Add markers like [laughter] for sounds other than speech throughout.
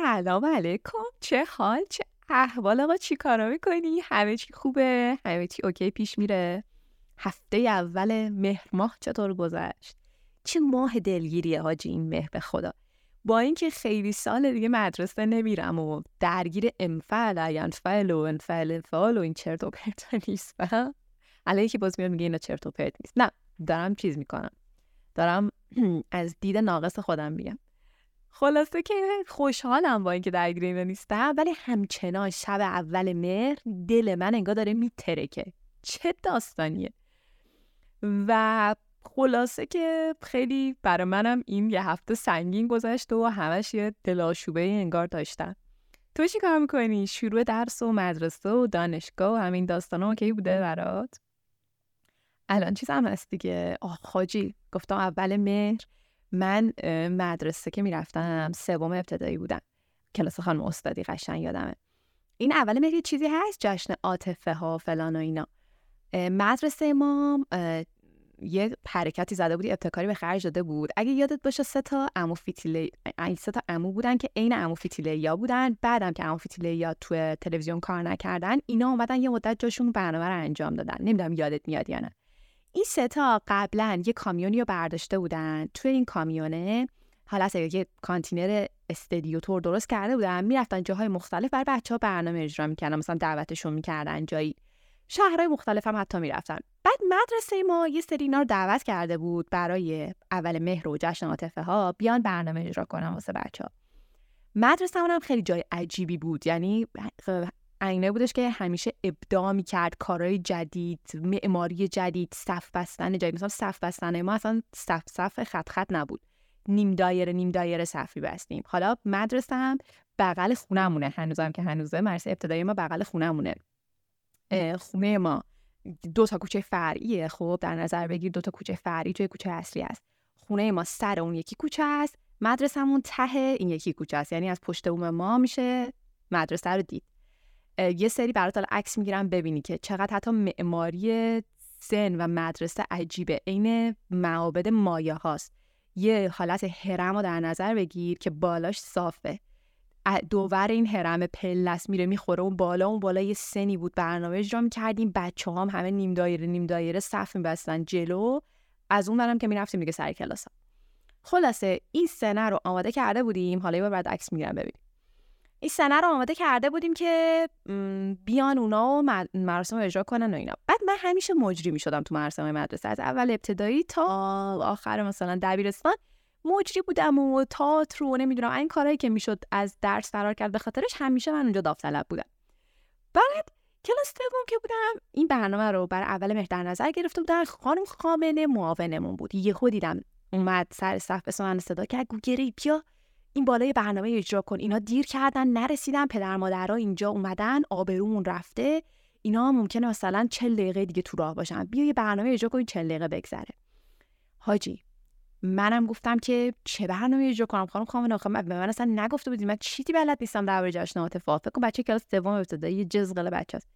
سلام علیکم چه حال چه احوال آقا چی کارا می‌کنی؟ همه چی خوبه؟ همه چی اوکی پیش میره؟ هفته اول مهر ماه چطور گذشت؟ چه ماه دلگیریه حاجی این مهر به خدا. با اینکه خیلی سال دیگه مدرسه نمیرم و درگیر انفعل ینفعل و انفعل و این چرت و پرت نیست علیه که باز میاد میگه اینا چرت و پرت نیست. نه دارم چیز می‌کنم. دارم [clears throat] از دید ناقص خودم میگم. خلاصه که خوشحالم با اینکه درگیر اینا نیستم ولی همچنان شب اول مهر دل من انگار داره میترکه چه داستانیه و خلاصه که خیلی برای منم این یه هفته سنگین گذشت و همش یه دلاشوبه انگار داشتم تو چی کار می‌کنی؟ شروع درس و مدرسه و دانشگاه و همین داستان اوکی بوده برات؟ الان چیز هم هست دیگه آه خاجی گفتم اول مهر من مدرسه که می‌رفتم سوم ابتدایی بودم. کلاس خانم استادی قشنگ یادمه. این اول مهر چیزی هست جشن عاطفه ها فلان و اینا. مدرسه ما یه حرکتی زده بودی ابتکاری به خرج داده بود. اگه یادت باشه سه تا عمو فیتیله سه تا عمو بودن که عین عمو فیتیله یا بودن. بعدم که عمو فیتیله یا تو تلویزیون کار نکردن اینا اومدن یه مدت جاشون برنامه رو انجام دادن. نمی‌دونم یادت میاد یا نه. این سه تا قبلا یه کامیونی رو برداشته بودن. توی این کامیونه حالا یه کانتینر استدیو تور درست کرده بودن. می‌رفتن جاهای مختلف برای بچه ها برنامه اجرا می‌کردن. مثلا دعوتشون می‌کردن جایی. شهرهای مختلف هم حتی می‌رفتن. بعد مدرسه ما یه سری اینا رو دعوت کرده بود برای اول مهر و جشن ها بیان برنامه اجرا کنن واسه بچه ها مدرسه هم خیلی جای عجیبی بود. یعنی عینه بودش که همیشه ابداع می‌کرد کارهای جدید معماری جدید صف بستن جدید. مثلا صف بستن ما اصلا صف صف خط خط نبود. نیم دایره نیم دایره صفی بستیم. حالا مدرسه هم بغل خونمونه هنوزم که هنوزه مدرسه ابتدایی ما بغل خونمونه خونه ما دو تا کوچه فرعیه. خب در نظر بگیر دو تا کوچه فرعی توی کوچه اصلی است. خونه ما سر اون یکی کوچه است. مدرسهمون ته این یکی کوچه است. یعنی از پشت بوم ما میشه مدرسه رو دید. یه سری برات عکس می‌گیرم ببینی که چقدر حتی معماری سن و مدرسه عجیبه. عین معابد مایه هاست. یه حالت هرم رو در نظر بگیر که بالاش صافه. دوور این هرم پلس میره می‌خوره. اون بالا اون بالا یه سنی بود. برنامه اجرا می‌کردیم. بچه هم همه نیم دایره نیم دایره صف میبستن جلو. از اون برم که می‌رفتیم دیگه سر کلاس خلاصه این سنه رو آماده کرده بودیم. حالا یه بعد عکس می‌گیرم ببین این سنه رو آماده کرده بودیم که بیان اونا و مراسم اجرا کنن و اینا. بعد من همیشه مجری می‌شدم تو مراسم مدرسه. از اول ابتدایی تا آخر مثلا دبیرستان مجری بودم و تئاتر و نمی‌دونم این کارهایی که می‌شد از درس فرار کرد. به خاطرش همیشه من اونجا داوطلب بودم. بعد کلاس دوم که بودم این برنامه رو برای اول مهر در نظر گرفته بودن. خانم خامنه معاونمون بود. یهو دیدم اومد سر صف من صدا کرد. گو بیا. این بالای برنامه اجرا کن. اینا دیر کردن نرسیدن پدر مادرها اینجا اومدن آبرومون رفته. اینا ممکنه مثلا چل دقیقه دیگه تو راه باشن. بیا یه برنامه اجرا کن چل دقیقه بگذره. حاجی منم گفتم که چه برنامه اجرا کنم؟ خانم خانم آخه به من اصلا نگفته بودی. من چیزی بلد نیستم درباره جشن عاطفه فکر کن بچه کلاس سوم ابتدایی جزغله بچه است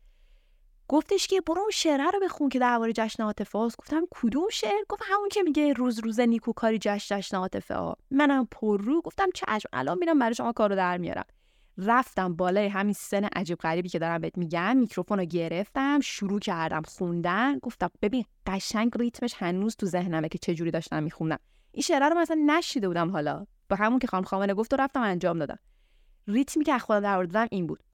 گفتش که برو اون شعر رو بخون که درباره جشن عاطفه است گفتم کدوم شعر؟ گفت همون که میگه روز روز نیکوکاری جشن جشن عاطفه ها. منم پر رو. گفتم چشم الان میرم برای شما کارو در میارم. رفتم بالای همین سن عجیب غریبی که دارم بهت میگم. میکروفون رو گرفتم شروع کردم خوندن. گفتم ببین قشنگ ریتمش هنوز تو ذهنمه که چه جوری داشتم میخوندم. این شعر رو مثلا نشیده بودم حالا. با همون که خانم خامنه گفت و رفتم انجام دادم. ریتمی که خودم در این بود.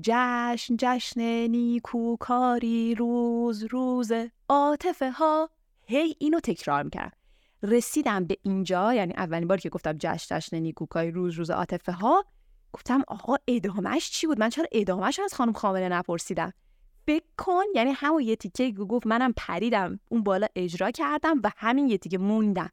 جشن جشن نیکوکاری روز روز عاطفه ها. هی اینو تکرار می‌کردم رسیدم به اینجا یعنی اولین باری که گفتم جشن جشن نیکوکاری روز روز عاطفه ها گفتم آقا ادامهش چی بود؟ من چرا ادامهش از خانم خامنه نپرسیدم؟ فکر کن یعنی همون یه تیکه گفت منم پریدم اون بالا اجرا کردم و همین یه تیکه موندم.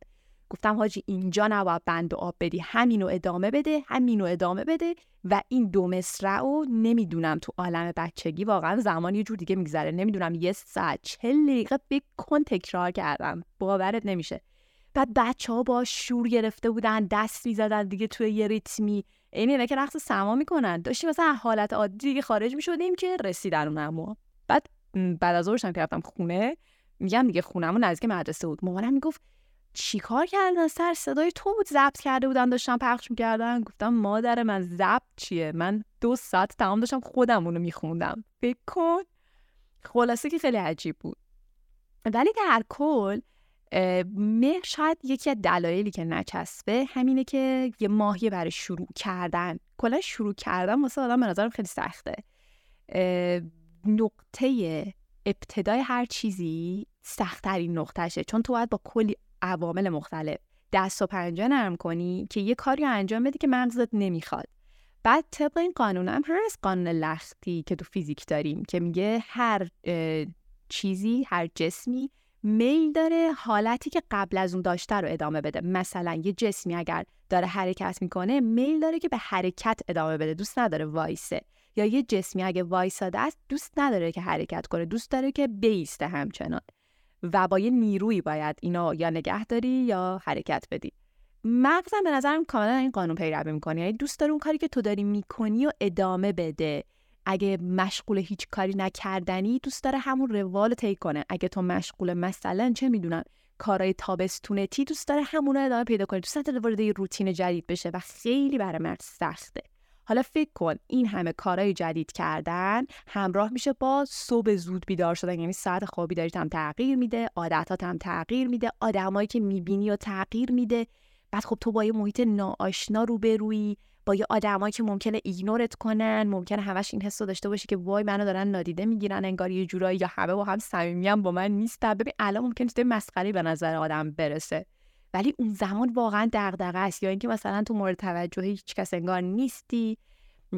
گفتم حاجی اینجا نباید بند و آب بدی. همینو ادامه بده همینو ادامه بده و این دو مصرع و نمی‌دونم تو عالم بچگی واقعا زمان یه جور دیگه میگذره. نمی‌دونم یه ساعت چه دقیقه بکن تکرار کردم. باورت نمیشه. بعد بچه ها با شور گرفته بودن دست می‌زدن دیگه توی یه ریتمی. اینه که رقص سما می‌کنن. داشتیم مثلا حالت عادی دیگه خارج می‌شدیم که رسیدن اونم بعد بعد از که رفتم خونه میگم دیگه خونمون نزدیک مدرسه بود. مامانم می‌گفت چیکار کردن سر؟ صدای تو بود ضبط کرده بودن داشتن پخش می‌کردن. گفتم مادر من ضبط چیه؟ من دو ساعت تمام داشتم خودم اونو میخوندم. فکر کن. خلاصه که خیلی عجیب بود. ولی در کل مهر شاید یکی از دلایلی که نچسبه همینه که یه ماهی برای شروع کردن. کلا شروع کردن واسه آدم به نظرم خیلی سخته. نقطه ابتدای هر چیزی سختترین نقطهشه. چون تو باید با کلی عوامل مختلف. دست و پنجه نرم کنی که یه کاری انجام بدی که مغزت نمی‌خواد. بعد طبق این قانون هم از قانون لختی که تو فیزیک داریم که میگه هر چیزی هر جسمی میل داره حالتی که قبل از اون داشته رو ادامه بده. مثلا یه جسمی اگر داره حرکت می‌کنه میل داره که به حرکت ادامه بده دوست نداره وایسه. یا یه جسمی اگه وایساده است دوست نداره که حرکت کنه دوست داره که بیسته همچنان. و با یه نیرویی باید اینا یا نگه داری یا حرکت بدی. مغزم به نظرم کاملا این قانون پیروی می‌کنه. یعنی دوست داره اون کاری که تو داری می‌کنی و ادامه بده. اگه مشغول هیچ کاری نکردنی دوست داره همون روال طی کنه. اگه تو مشغول مثلا چه می‌دونم کارهای تابستونتی دوست داره همون رو ادامه پیدا کنه. دوست داره وارد روتین جدید بشه و خیلی برای مغز سخته. حالا فکر کن این همه کارهای جدید کردن همراه میشه با صبح زود بیدار شدن. یعنی ساعت خوابی دارید هم تغییر میده عادتات هم تغییر میده آدمایی که می‌بینی و تغییر میده. بعد خب تو با یه محیط ناآشنا روبرویی با یه آدمایی که ممکنه ایگنورت کنن ممکنه همش این حسو داشته باشی که وای منو دارن نادیده می‌گیرن انگار یه جورایی یا همه با هم صمیمی با من نیستن. ببین الان ممکنه چیز مسخره به نظر آدم برسه. ولی اون زمان واقعا دغدغه است. یا اینکه مثلا تو مورد توجه هیچ کس انگار نیستی.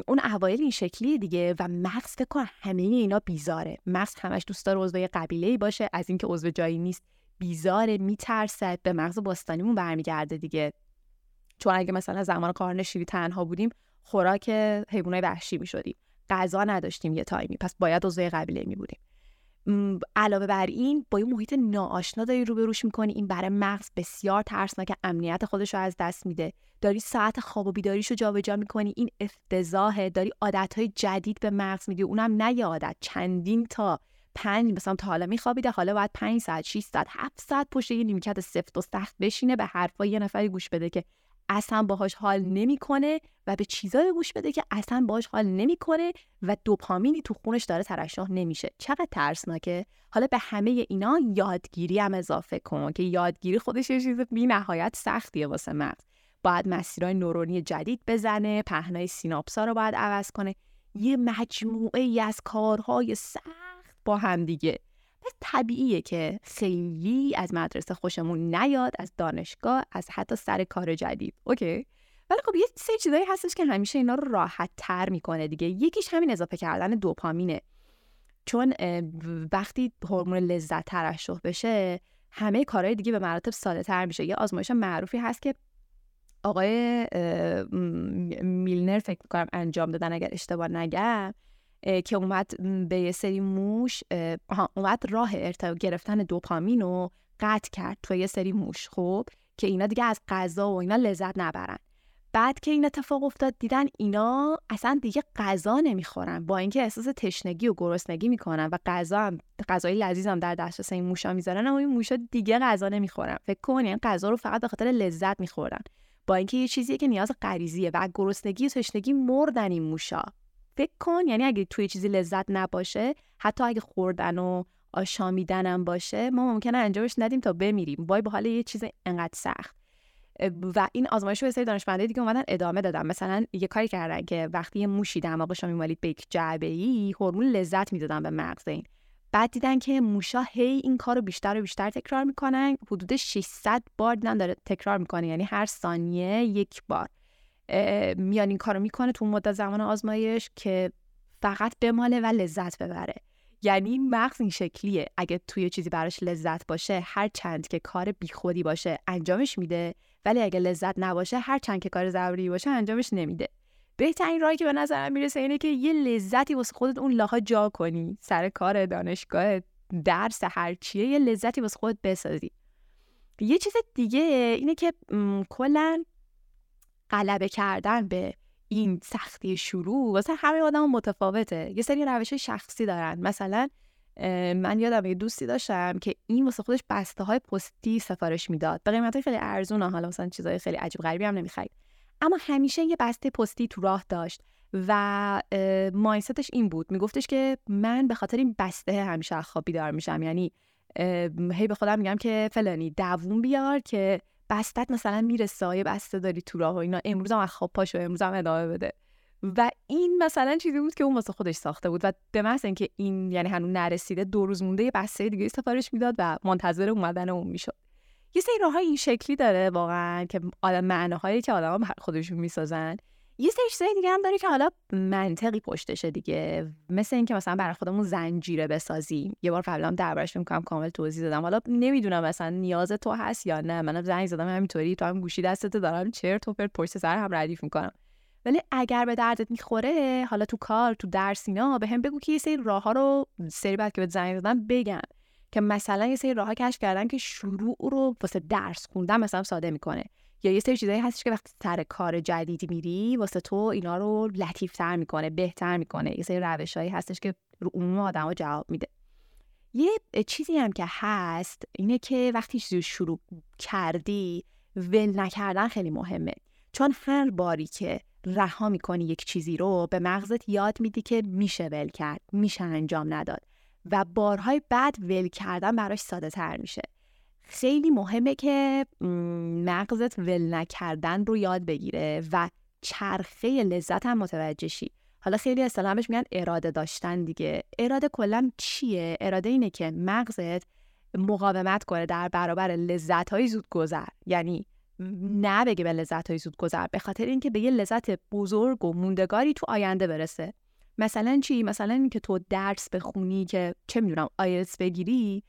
اون اوایل این شکلی دیگه و مغز فکر کن همه اینا بیزاره. مغز همش دوست داره عضو قبیله ای باشه. از اینکه عضو جایی نیست بیزاره میترسه. به مغز باستانیمون برمیگرده دیگه. چون اگه مثلا زمان کارنشینی تنها بودیم خوراک حیوانات وحشی می‌شدیم. غذا نداشتیم یه تایمی. پس باید عضو قبیله می بودیم علاوه بر این با یه محیط ناآشنا داری روبروش می‌کنی. این برای مغز بسیار ترسناک امنیت خودش رو از دست میده. داری ساعت خواب و بیداریش رو جابجا می‌کنی. این افتضاحه. داری عادتهای جدید به مغز میدی. اونم نه یه عادت. چندین تا پنج مثلا تا حالا میخوابیده. حالا باید پنج ساعت 6 ساعت 7 ساعت پشت یه نیمکت سفت و سخت بشینه به حرفای یه نفری گوش بده که اصلا باهاش حال نمی‌کنه و به چیزایی گوش بده که اصلا باهاش حال نمی‌کنه و دوپامینی تو خونش داره ترشح نمیشه. چقدر ترسناکه. حالا به همه اینا یادگیری هم اضافه کن که یادگیری خودش یه چیز بی نهایت سختیه واسه مغز باید مسیرهای نورونی جدید بزنه پهنای سیناپسا رو باید عوض کنه. یه مجموعه ای از کارهای سخت با هم دیگه. پس طبیعیه که خیلی از مدرسه خوشمون نیاد از دانشگاه از حتی سر کار جدید. اوکی؟ ولی خب یه سری چیزایی هستش که همیشه اینا رو راحت تر می‌کنه دیگه. یکیش همین اضافه کردن دوپامینه. چون وقتی هورمون لذت ترشح بشه همه کارهای دیگه به مراتب ساده تر میشه. یه آزمایش معروفی هست که آقای میلنر فکر می‌کنم انجام دادن اگر اشتباه نگم که اومد به یه سری موش اومد راه ارتباط گرفتن دوپامین رو قطع کرد تو یه سری موش خب که اینا دیگه از غذا و اینا لذت نبرن. بعد که این اتفاق افتاد دیدن اینا اصلا دیگه غذا نمی‌خورن. با اینکه احساس تشنگی و گرسنگی می‌کنن و غذا هم غذای لذیذ در دسترس این موشا می‌ذارن اما این موشا دیگه غذا نمی‌خورن. فکر کن این یعنی غذا رو فقط به خاطر لذت می‌خورن با اینکه یه چیزیه که نیاز غریزیه و گرسنگی و تشنگی مردن این موشا. فکر کن یعنی اگه توی چیزی لذت نباشه حتی اگه خوردن و آشامیدنم باشه ما ممکنه انجامش ندیم تا بمیریم. وای به حال یه چیز انقدر سخت. و این آزمایش رو سری دانشمنده دیگه اومدن ادامه دادن. مثلا یه کاری کردن که وقتی یه موشی دماغش میمالید به یک جعبه ای هورمون لذت می‌دادن به مغز این. بعد دیدن که موشا هی این کار رو بیشتر و بیشتر تکرار می‌کنن. حدود 600 بار دیدن داره تکرار می‌کنه. یعنی هر ثانیه یک بار. میان این کارو می‌کنه تو مدت زمان آزمایش که فقط بماله و لذت ببره. یعنی مغز این شکلیه. اگه توی چیزی براش لذت باشه هر چند که کار بیخودی باشه انجامش میده. ولی اگه لذت نباشه هر چند که کار ضروری باشه انجامش نمیده. بهترین راهی که به نظرم می‌رسه اینه که یه لذتی واسه خودت اون لاها جا کنی. سر کار دانشگاه درس هر چیه یه لذتی واسه خودت بسازی. یه چیز دیگه اینه که کلا غلبه کردن به این سختی شروع واسه همه آدم متفاوته. یه سری روش شخصی دارن. مثلا من یادم یه دوستی داشتم که این واسه خودش بسته های پستی سفارش می‌داد. به قیمت خیلی ارزون حالا مثلا چیزای خیلی عجیب غریبی هم نمی‌خرید. اما همیشه یه بسته پستی تو راه داشت و مایندستش این بود. میگفتش که من به خاطر این بسته همیشه خواب بیدار میشم. یعنی هی به خودم میگم که فلانی دووم بیار که بستت مثلا می‌رسه یه بسته داری تو راه و اینا. امروز هم خواب پاشو امروز هم ادامه بده. و این مثلا چیزی بود که اون واسه خودش ساخته بود. و به محض اینکه این یعنی هنوز نرسیده دو روز مونده یه بسته دیگه سفارش می‌داد و منتظر اومدن اون می‌شد. یه سری راه این شکلی داره واقعا که آدم معناهایی که آدما خودشون می‌سازن. یه سری چیزای دیگه هم داره که حالا منطقی پشتشه دیگه. مثل اینکه مثلا برای خودمون زنجیره بسازیم. یه بار قبلا دربارش می‌کنم کامل توضیح دادم. حالا نمی‌دونم مثلا نیاز تو هست یا نه. منم زنگ زدم همینطوری. تو هم گوشی دستت دارم. چرت و پرت پشت سر هم ردیف می‌کنم. ولی اگر به دردت می‌خوره حالا تو کار تو درس اینا به هم بگو که یه سری راه ها رو سری بعد که به زنگ زدم بگم. که مثلا یه سری راه کشف کردن که شروع رو واسه درس خوندن مثلا ساده می‌کنه. یا یه سری چیزایی هستش که وقتی سر کار جدیدی میری واسه تو اینا رو لطیفتر می‌کنه بهتر می‌کنه. یه سری روشهایی هستش که رو عموم آدما جواب میده. یه چیزی هم که هست اینه که وقتی چیزی شروع کردی ول نکردن خیلی مهمه. چون هر باری که رها می‌کنی یک چیزی رو به مغزت یاد میدی که میشه ول کرد میشه انجام نداد. و بارهای بعد ول کردن براش ساده تر میشه. خیلی مهمه که مغزت ول نکردن رو یاد بگیره و چرخه لذت هم متوجه شی. حالا خیلی اصطلاحا میگن اراده داشتن دیگه. اراده کلا چیه؟ اراده اینه که مغزت مقاومت کنه در برابر لذت های زود گذر یعنی نه بگه به لذت های زود گذر به خاطر اینکه به یه لذت بزرگ و موندگاری تو آینده برسه. مثلا چی؟ مثلا اینکه تو درس بخونی که چه می‌دونم آیلتس بگیری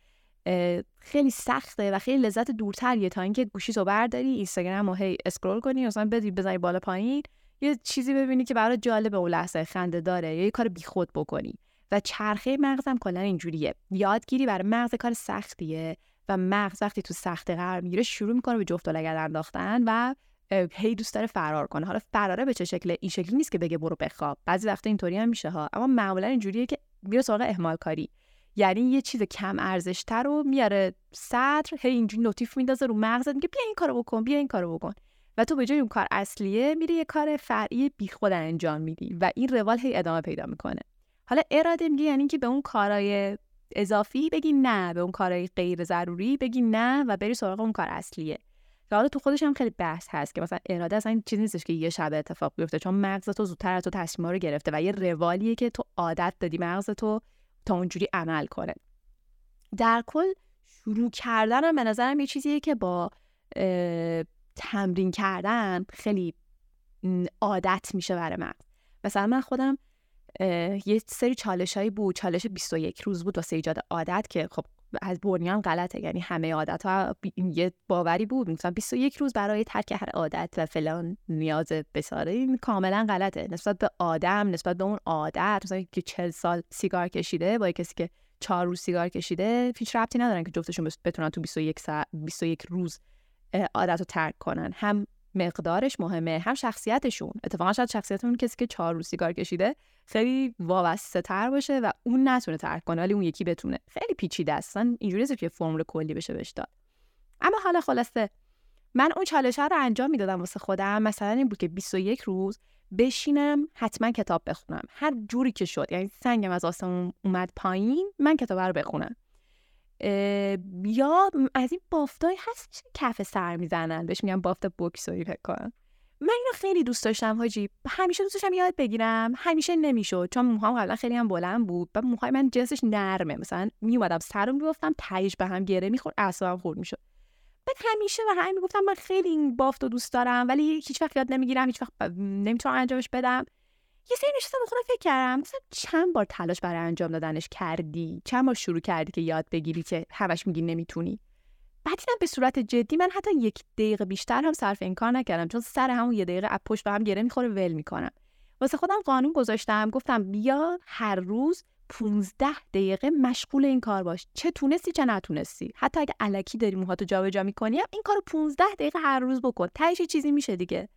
خیلی سخته و خیلی لذت دورتریه تا اینکه گوشی تو برداری اینستاگرام رو هی اسکرول کنی مثلا بدی بزنی بالا پایین یه چیزی ببینی که برای جالب اون لحظه خنده داره یا یه کار بیخود بکنی. و چرخه مغزم کلا اینجوریه. یادگیری برای مغز کار سختیه و مغز وقتی تو سخته قرار می‌گیره شروع می‌کنه به جفت و لگد انداختن و هی دوست داره فرار کنه. حالا فراره به چه شکله این شکلی نیست که بگه برو بخواب. بعضی وقتا اینطوری هم میشه ها. اما معمولا اینجوریه که میره سراغ اهمال کاری یعنی یه چیز کم ارزشتر رو میاره صدر هی اینجوری نوتیف میندازه رو مغزت میگه بیا این کارو بکن بیا این کارو بکن. و تو به جای اون کار اصلیه میری یه کار فرعی بیخود انجام میدی و این روال هی ادامه پیدا می‌کنه. حالا اراده میگه یعنی که به اون کارهای اضافی بگی نه به اون کارهای غیر ضروری بگی نه و بری سراغ اون کار اصلیه. که حالا تو خودش هم خیلی بحث هست که مثلا اراده اصلا چیزی نیستش که یه شب اتفاق بیفته چون مغز تو زودتر از تو تصمیما رو گرفته و یه روالیه که تو عادت دادی مغز تو تا اونجوری عمل کنه. در کل شروع کردن به نظرم یه چیزیه که با تمرین کردن خیلی عادت میشه برای من. مثلا من خودم یه سری چالش هایی بود. چالش 21 روز بود واسه ایجاد عادت که خب از بنیان غلطه. یعنی همه عادت ها یه باوری بود. مثلا 21 روز برای ترک هر عادت و فلان نیاز بساره. این کاملا غلطه. نسبت به آدم نسبت به اون عادت مثلا که 40 سال سیگار کشیده با کسی که 4 روز سیگار کشیده هیچ ربطی ندارن که جفتشون بتونن تو 21 ساعت 21 روز عادت رو ترک کنن. هم مقدارش مهمه هم شخصیتشون. اتفاقا شاید شخصیت اون کسی که چهار روز سیگار کشیده خیلی وابسته تر باشه و اون نتونه ترک کنه ولی اون یکی بتونه. خیلی پیچیده است. اینجوری که فرمول کلی بشه بهش داد. اما حالا خلاصه من اون چالش رو انجام می‌دادم واسه خودم. مثلا این بود که 21 روز بشینم حتما کتاب بخونم. هر جوری که شد یعنی سنگم از آسمون اومد پایین من کتاب رو بخونم. یا از این بافتای هست کف سر می‌زنن بهش میگن بافت بوکسوری فکر کنم. من اینو خیلی دوست داشتم حاجی. همیشه دوست داشتم یاد بگیرم. همیشه نمی‌شد. چون موهام قبلا خیلی هم بلند بود. و موهای من جنسش نرمه. مثلا میومدم سرم می‌گفتم تهش به هم گره می‌خورد اعصابم خورد می‌شد. بعد همیشه و همین می‌گفتم من خیلی این بافت رو دوست دارم ولی هیچ وقت یاد نمی‌گیرم هیچ وقت نمی‌تونم انجامش بدم. یه سری نشستم خودم فکر کردم مثلا چند بار تلاش برای انجام دادنش کردی؟ چند بار شروع کردی که یاد بگیری که همش میگی نمی‌تونی؟ بعد دیدم به صورت جدی من حتی یک دقیقه بیشتر هم صرف این کار نکردم چون سر همون یه دقیقه اپ پشت به هم گره می‌خوره ول می‌کنم. واسه خودم قانون گذاشتم گفتم بیا هر روز 15 دقیقه مشغول این کار باش. چه تونستی چه نتونستی. حتی اگه علکی داری موهاتو جابجا می‌کنی این کارو 15 دقیقه هر روز بکن. تهش چیزی میشه دیگه.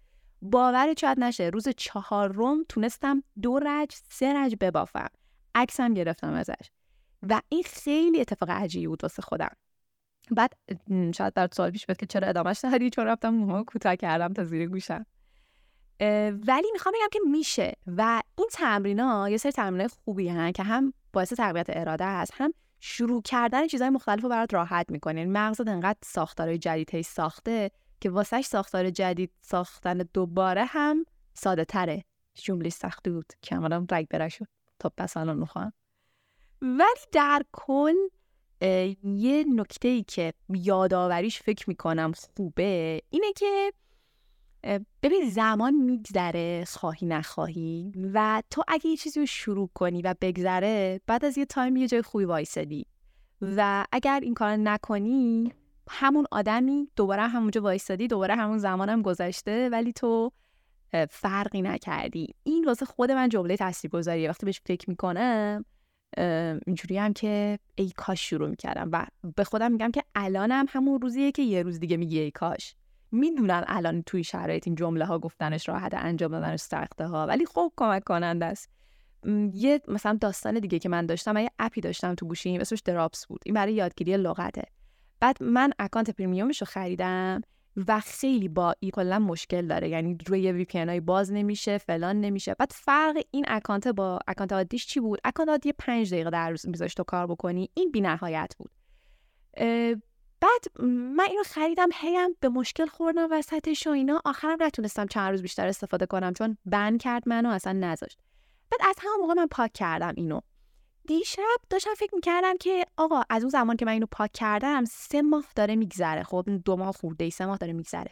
باور شاید نشه روز چهارم تونستم دو رج سه رج ببافم. عکسم گرفتم ازش. و این خیلی اتفاق عجیبی بود واسه خودم. بعد شاید در سوال پیش بیاد که چرا ادامهش ندادی چون رفتم موها کوتاه کردم تا زیر گوشم. ولی می‌خوام بگم که میشه. و این تمرین ها یه سری تمرین خوبی هن که هم باعث تقویت اراده هست هم شروع کردن چیزهای مختلف رو برات راحت می‌کنه. یعنی مغزت انقدر ساختارهای جدید ساخته که واسهش ساختار جدید ساختن دوباره هم ساده تره. جمله سختی بود. که رگ رگ شد. تا پس الان می‌خوام. ولی در کل یه نکته ای که یادآوریش فکر می‌کنم خوبه اینه که ببین زمان میگذره خواهی نخواهی و تو اگه یه چیزی رو شروع کنی و بگذره بعد از یه تایم یه جای خوبی وایسادی. و اگر این کار نکنی همون آدمی دوباره همونجا وایسادی دوباره همون زمانم گذشته ولی تو فرقی نکردی. این واسه خود من جمله تاثیرگذاریه. وقتی بهش فکر می‌کنم اینجوری هم که ای کاش شروع می‌کردم و به خودم میگم که الانم همون روزیه که یه روز دیگه میگی ای کاش. می‌دونم الان توی شرایط این جمله ها گفتنش راحت انجام دادنش سخته ها ولی خب کمک کننده است. یه مثلا داستان دیگه که من داشتم یه app ی داشتم تو گوشیم اسمش Drops بود. این برای یادگیری لغته. بعد من account premium ش رو خریدم و خیلی با ای کلا مشکل داره. یعنی روی VPN های باز نمیشه فلان نمیشه. بعد فرق این account با account عادیش چی بود؟ account عادی 5 دقیقه در روز میذاشت تو کار بکنی. این نهایت بود. بعد من اینو خریدم هی به مشکل خوردم وسطش و اینا. آخرم نتونستم چند روز بیشتر استفاده کنم چون ban کرد منو اصلا نذاشت. بعد از همون موقع من پاک کردم اینو. دیشب داشتم فکر می‌کردم که آقا از اون زمان که من اینو پاک کردم سه ماه داره میگذره. خب دو ماه خورده ای سه ماه داره میگذره.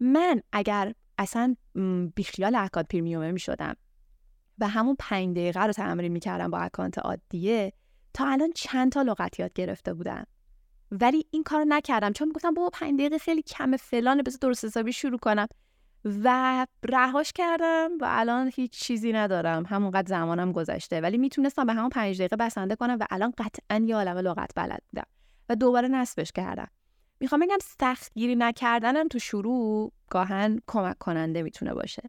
من اگر اصلا بیخیال اکانت پریمیومه می‌شدم و همون پنج دقیقه رو تمرین می‌کردم با اکانت عادیه تا الان چند تا لغت یاد گرفته بودم. ولی این کارو نکردم. چون می‌گفتم بابا پنج دقیقه خیلی کم فلانه بذار درست حسابی شروع کنم. و رهاش کردم و الان هیچ چیزی ندارم. همونقدر زمانم گذشته. ولی می‌تونستم به همون پنج دقیقه بسنده کنم و الان قطعا یه عالم لغت بلد بودم و دوباره نصبش کردم. می‌خوام بگم سختگیری نکردنم تو شروع گاهن کمک کننده می‌تونه باشه.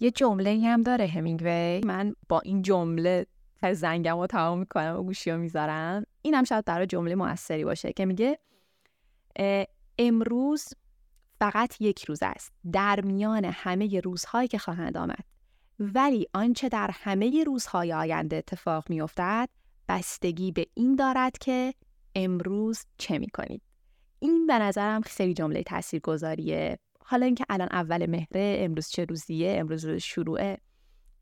یه جمله هم داره همینگوی. من با این جمله زنگم رو تمام می‌کنم و گوشی رو می‌ذارم. این هم شاید برای جمله موثری باشه که میگه امروز فقط یک روز است در میان همه روزهایی که خواهند آمد. ولی آنچه در همه روزهای آینده اتفاق میافتد بستگی به این دارد که امروز چه می‌کنید. این به نظرم خیلی جمله تاثیرگذاریه. حالا اینکه الان اول مهره امروز چه روزیه امروز روز شروعه.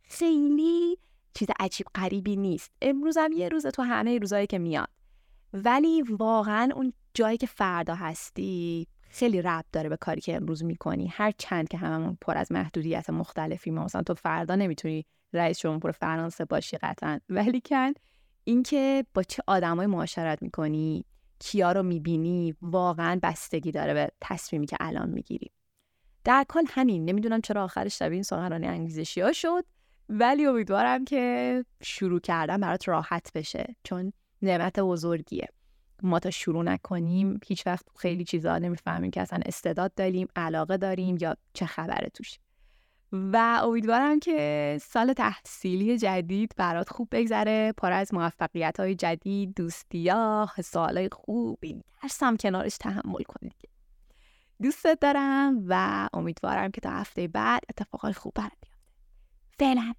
خیلی چیز عجیب غریبی نیست. امروز هم یه روز تو همه روزهایی که میاد. ولی واقعا اون جایی که فردا هستی خیلی ربط داره به کاری که امروز می‌کنی. هر چند که هممون پر از محدودیت مختلفی ما مثلا تو فردا نمی‌تونی رئیس جمهور فرانسه باشی قطعا. ولی کن اینکه با چه آدمای معاشرت می‌کنی کیا رو می‌بینی واقعا بستگی داره به تصمیمی که الان می‌گیری. در کل همین. نمی‌دونم چرا آخرش شبیه این سخنرانی انگیزشی ها شد ولی امیدوارم که شروع کردن برات راحت بشه چون نعمت بزرگیه. ما تا شروع نکنیم هیچ وقت خیلی چیزا نمی‌فهمیم که اصلا استعداد داریم علاقه داریم یا چه خبره توش. و امیدوارم که سال تحصیلی جدید برات خوب بگذره پر از موفقیت های جدید دوستی ها سوال خوب درسم کنارش تحمل کنید دوستت دارم و امیدوارم که تا هفته بعد اتفاقای خوب برات بیفته. فعلا.